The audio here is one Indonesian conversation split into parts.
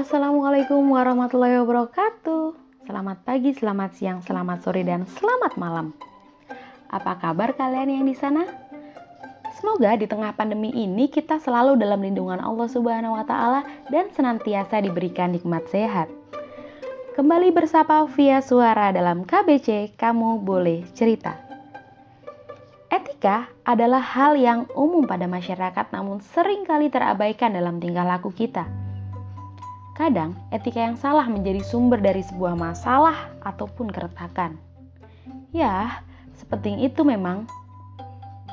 Assalamualaikum warahmatullahi wabarakatuh. Selamat pagi, selamat siang, selamat sore, dan selamat malam. Apa kabar kalian yang di sana? Semoga di tengah pandemi ini kita selalu dalam lindungan Allah Subhanahu wa taala dan senantiasa diberikan nikmat sehat. Kembali bersapa via suara dalam KBC Kamu Boleh Cerita. Etika adalah hal yang umum pada masyarakat namun sering kali terabaikan dalam tingkah laku kita. Kadang, etika yang salah menjadi sumber dari sebuah masalah ataupun keretakan. Ya, sepenting itu memang.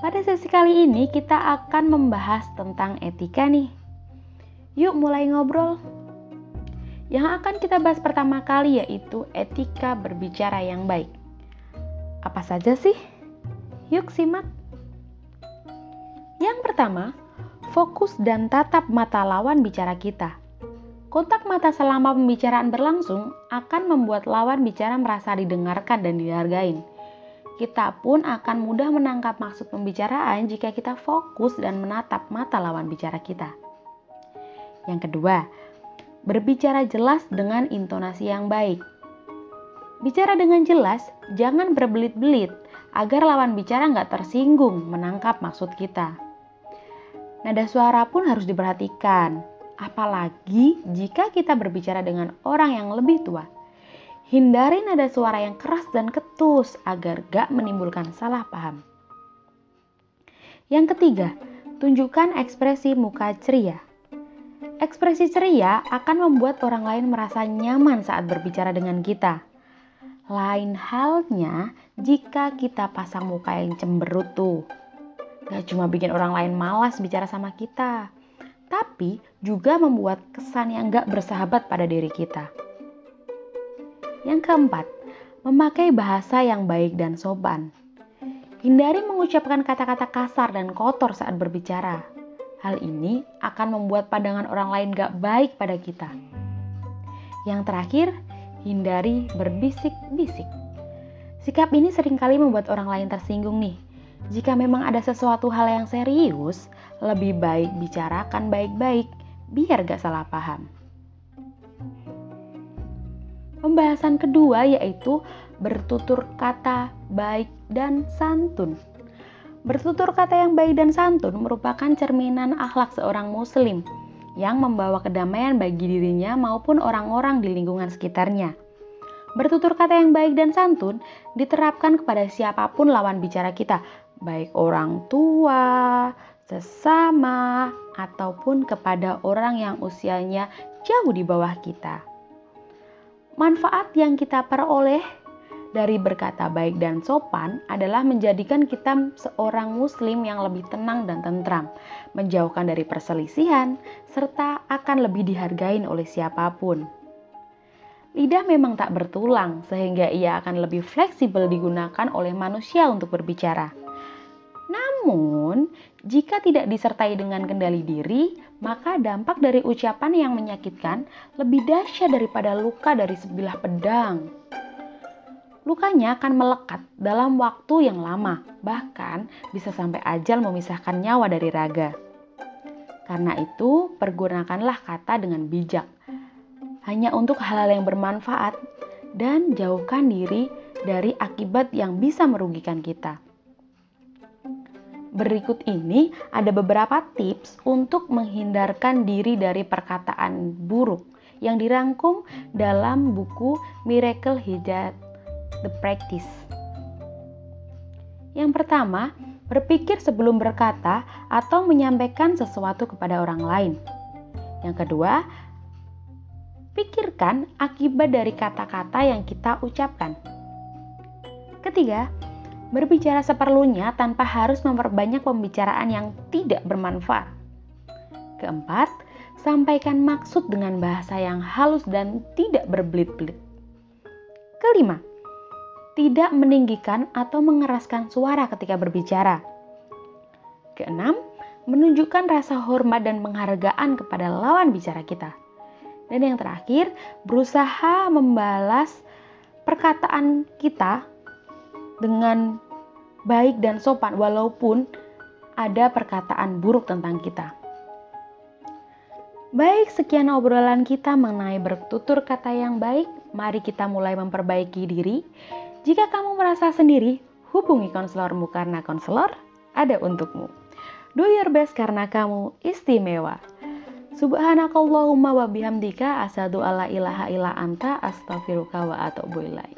Pada sesi kali ini kita akan membahas tentang etika nih. Yuk mulai ngobrol. Yang akan kita bahas pertama kali yaitu etika berbicara yang baik. Apa saja sih? Yuk simak. Yang pertama, fokus dan tatap mata lawan bicara kita. Kontak mata selama pembicaraan berlangsung akan membuat lawan bicara merasa didengarkan dan dihargai. Kita pun akan mudah menangkap maksud pembicaraan jika kita fokus dan menatap mata lawan bicara kita. Yang kedua, berbicara jelas dengan intonasi yang baik. Bicara dengan jelas, jangan berbelit-belit agar lawan bicara nggak tersinggung menangkap maksud kita. Nada suara pun harus diperhatikan apalagi jika kita berbicara dengan orang yang lebih tua. Hindari nada suara yang keras dan ketus agar gak menimbulkan salah paham. Yang ketiga, tunjukkan ekspresi muka ceria. Ekspresi ceria akan membuat orang lain merasa nyaman saat berbicara dengan kita. Lain halnya jika kita pasang muka yang cemberut tuh. Gak cuma bikin orang lain malas bicara sama kita, tapi juga membuat kesan yang gak bersahabat pada diri kita. Yang keempat, memakai bahasa yang baik dan sopan. Hindari mengucapkan kata-kata kasar dan kotor saat berbicara. Hal ini akan membuat pandangan orang lain gak baik pada kita. Yang terakhir, hindari berbisik-bisik. Sikap ini sering kali membuat orang lain tersinggung nih. Jika memang ada sesuatu hal yang serius, lebih baik bicarakan baik-baik biar gak salah paham. Pembahasan kedua yaitu bertutur kata baik dan santun. Bertutur kata yang baik dan santun merupakan cerminan akhlak seorang muslim yang membawa kedamaian bagi dirinya maupun orang-orang di lingkungan sekitarnya. Bertutur kata yang baik dan santun diterapkan kepada siapa pun lawan bicara kita, baik orang tua, sesama, ataupun kepada orang yang usianya jauh di bawah kita. Manfaat yang kita peroleh dari berkata baik dan sopan adalah menjadikan kita seorang muslim yang lebih tenang dan tentram, menjauhkan dari perselisihan, serta akan lebih dihargain oleh siapa pun. Lidah memang tak bertulang, sehingga ia akan lebih fleksibel digunakan oleh manusia untuk berbicara. Namun, jika tidak disertai dengan kendali diri, maka dampak dari ucapan yang menyakitkan lebih dahsyat daripada luka dari sebilah pedang. Lukanya akan melekat dalam waktu yang lama, bahkan bisa sampai ajal memisahkan nyawa dari raga. Karena itu, pergunakanlah kata dengan bijak, hanya untuk hal-hal yang bermanfaat, dan jauhkan diri dari akibat yang bisa merugikan kita. Berikut ini ada beberapa tips untuk menghindarkan diri dari perkataan buruk yang dirangkum dalam buku Miracle Hidayat The Practice. Yang pertama, berpikir sebelum berkata atau menyampaikan sesuatu kepada orang lain. Yang kedua, pikirkan akibat dari kata-kata yang kita ucapkan. Ketiga, Berbicara seperlunya tanpa harus memperbanyak pembicaraan yang tidak bermanfaat. Keempat, sampaikan maksud dengan bahasa yang halus dan tidak berbelit-belit. Kelima, tidak meninggikan atau mengeraskan suara ketika berbicara. Keenam, menunjukkan rasa hormat dan penghargaan kepada lawan bicara kita. Dan yang terakhir, berusaha membalas perkataan kita dengan baik dan sopan walaupun ada perkataan buruk tentang kita. Baik, sekian obrolan kita mengenai bertutur kata yang baik. Mari kita mulai memperbaiki diri. Jika kamu merasa sendiri, hubungi konselormu karena konselor ada untukmu. Do your best karena kamu istimewa. Subhanakallahumma wa bihamdika alla ilaha illa anta astaghfiruka wa atubu ilaik.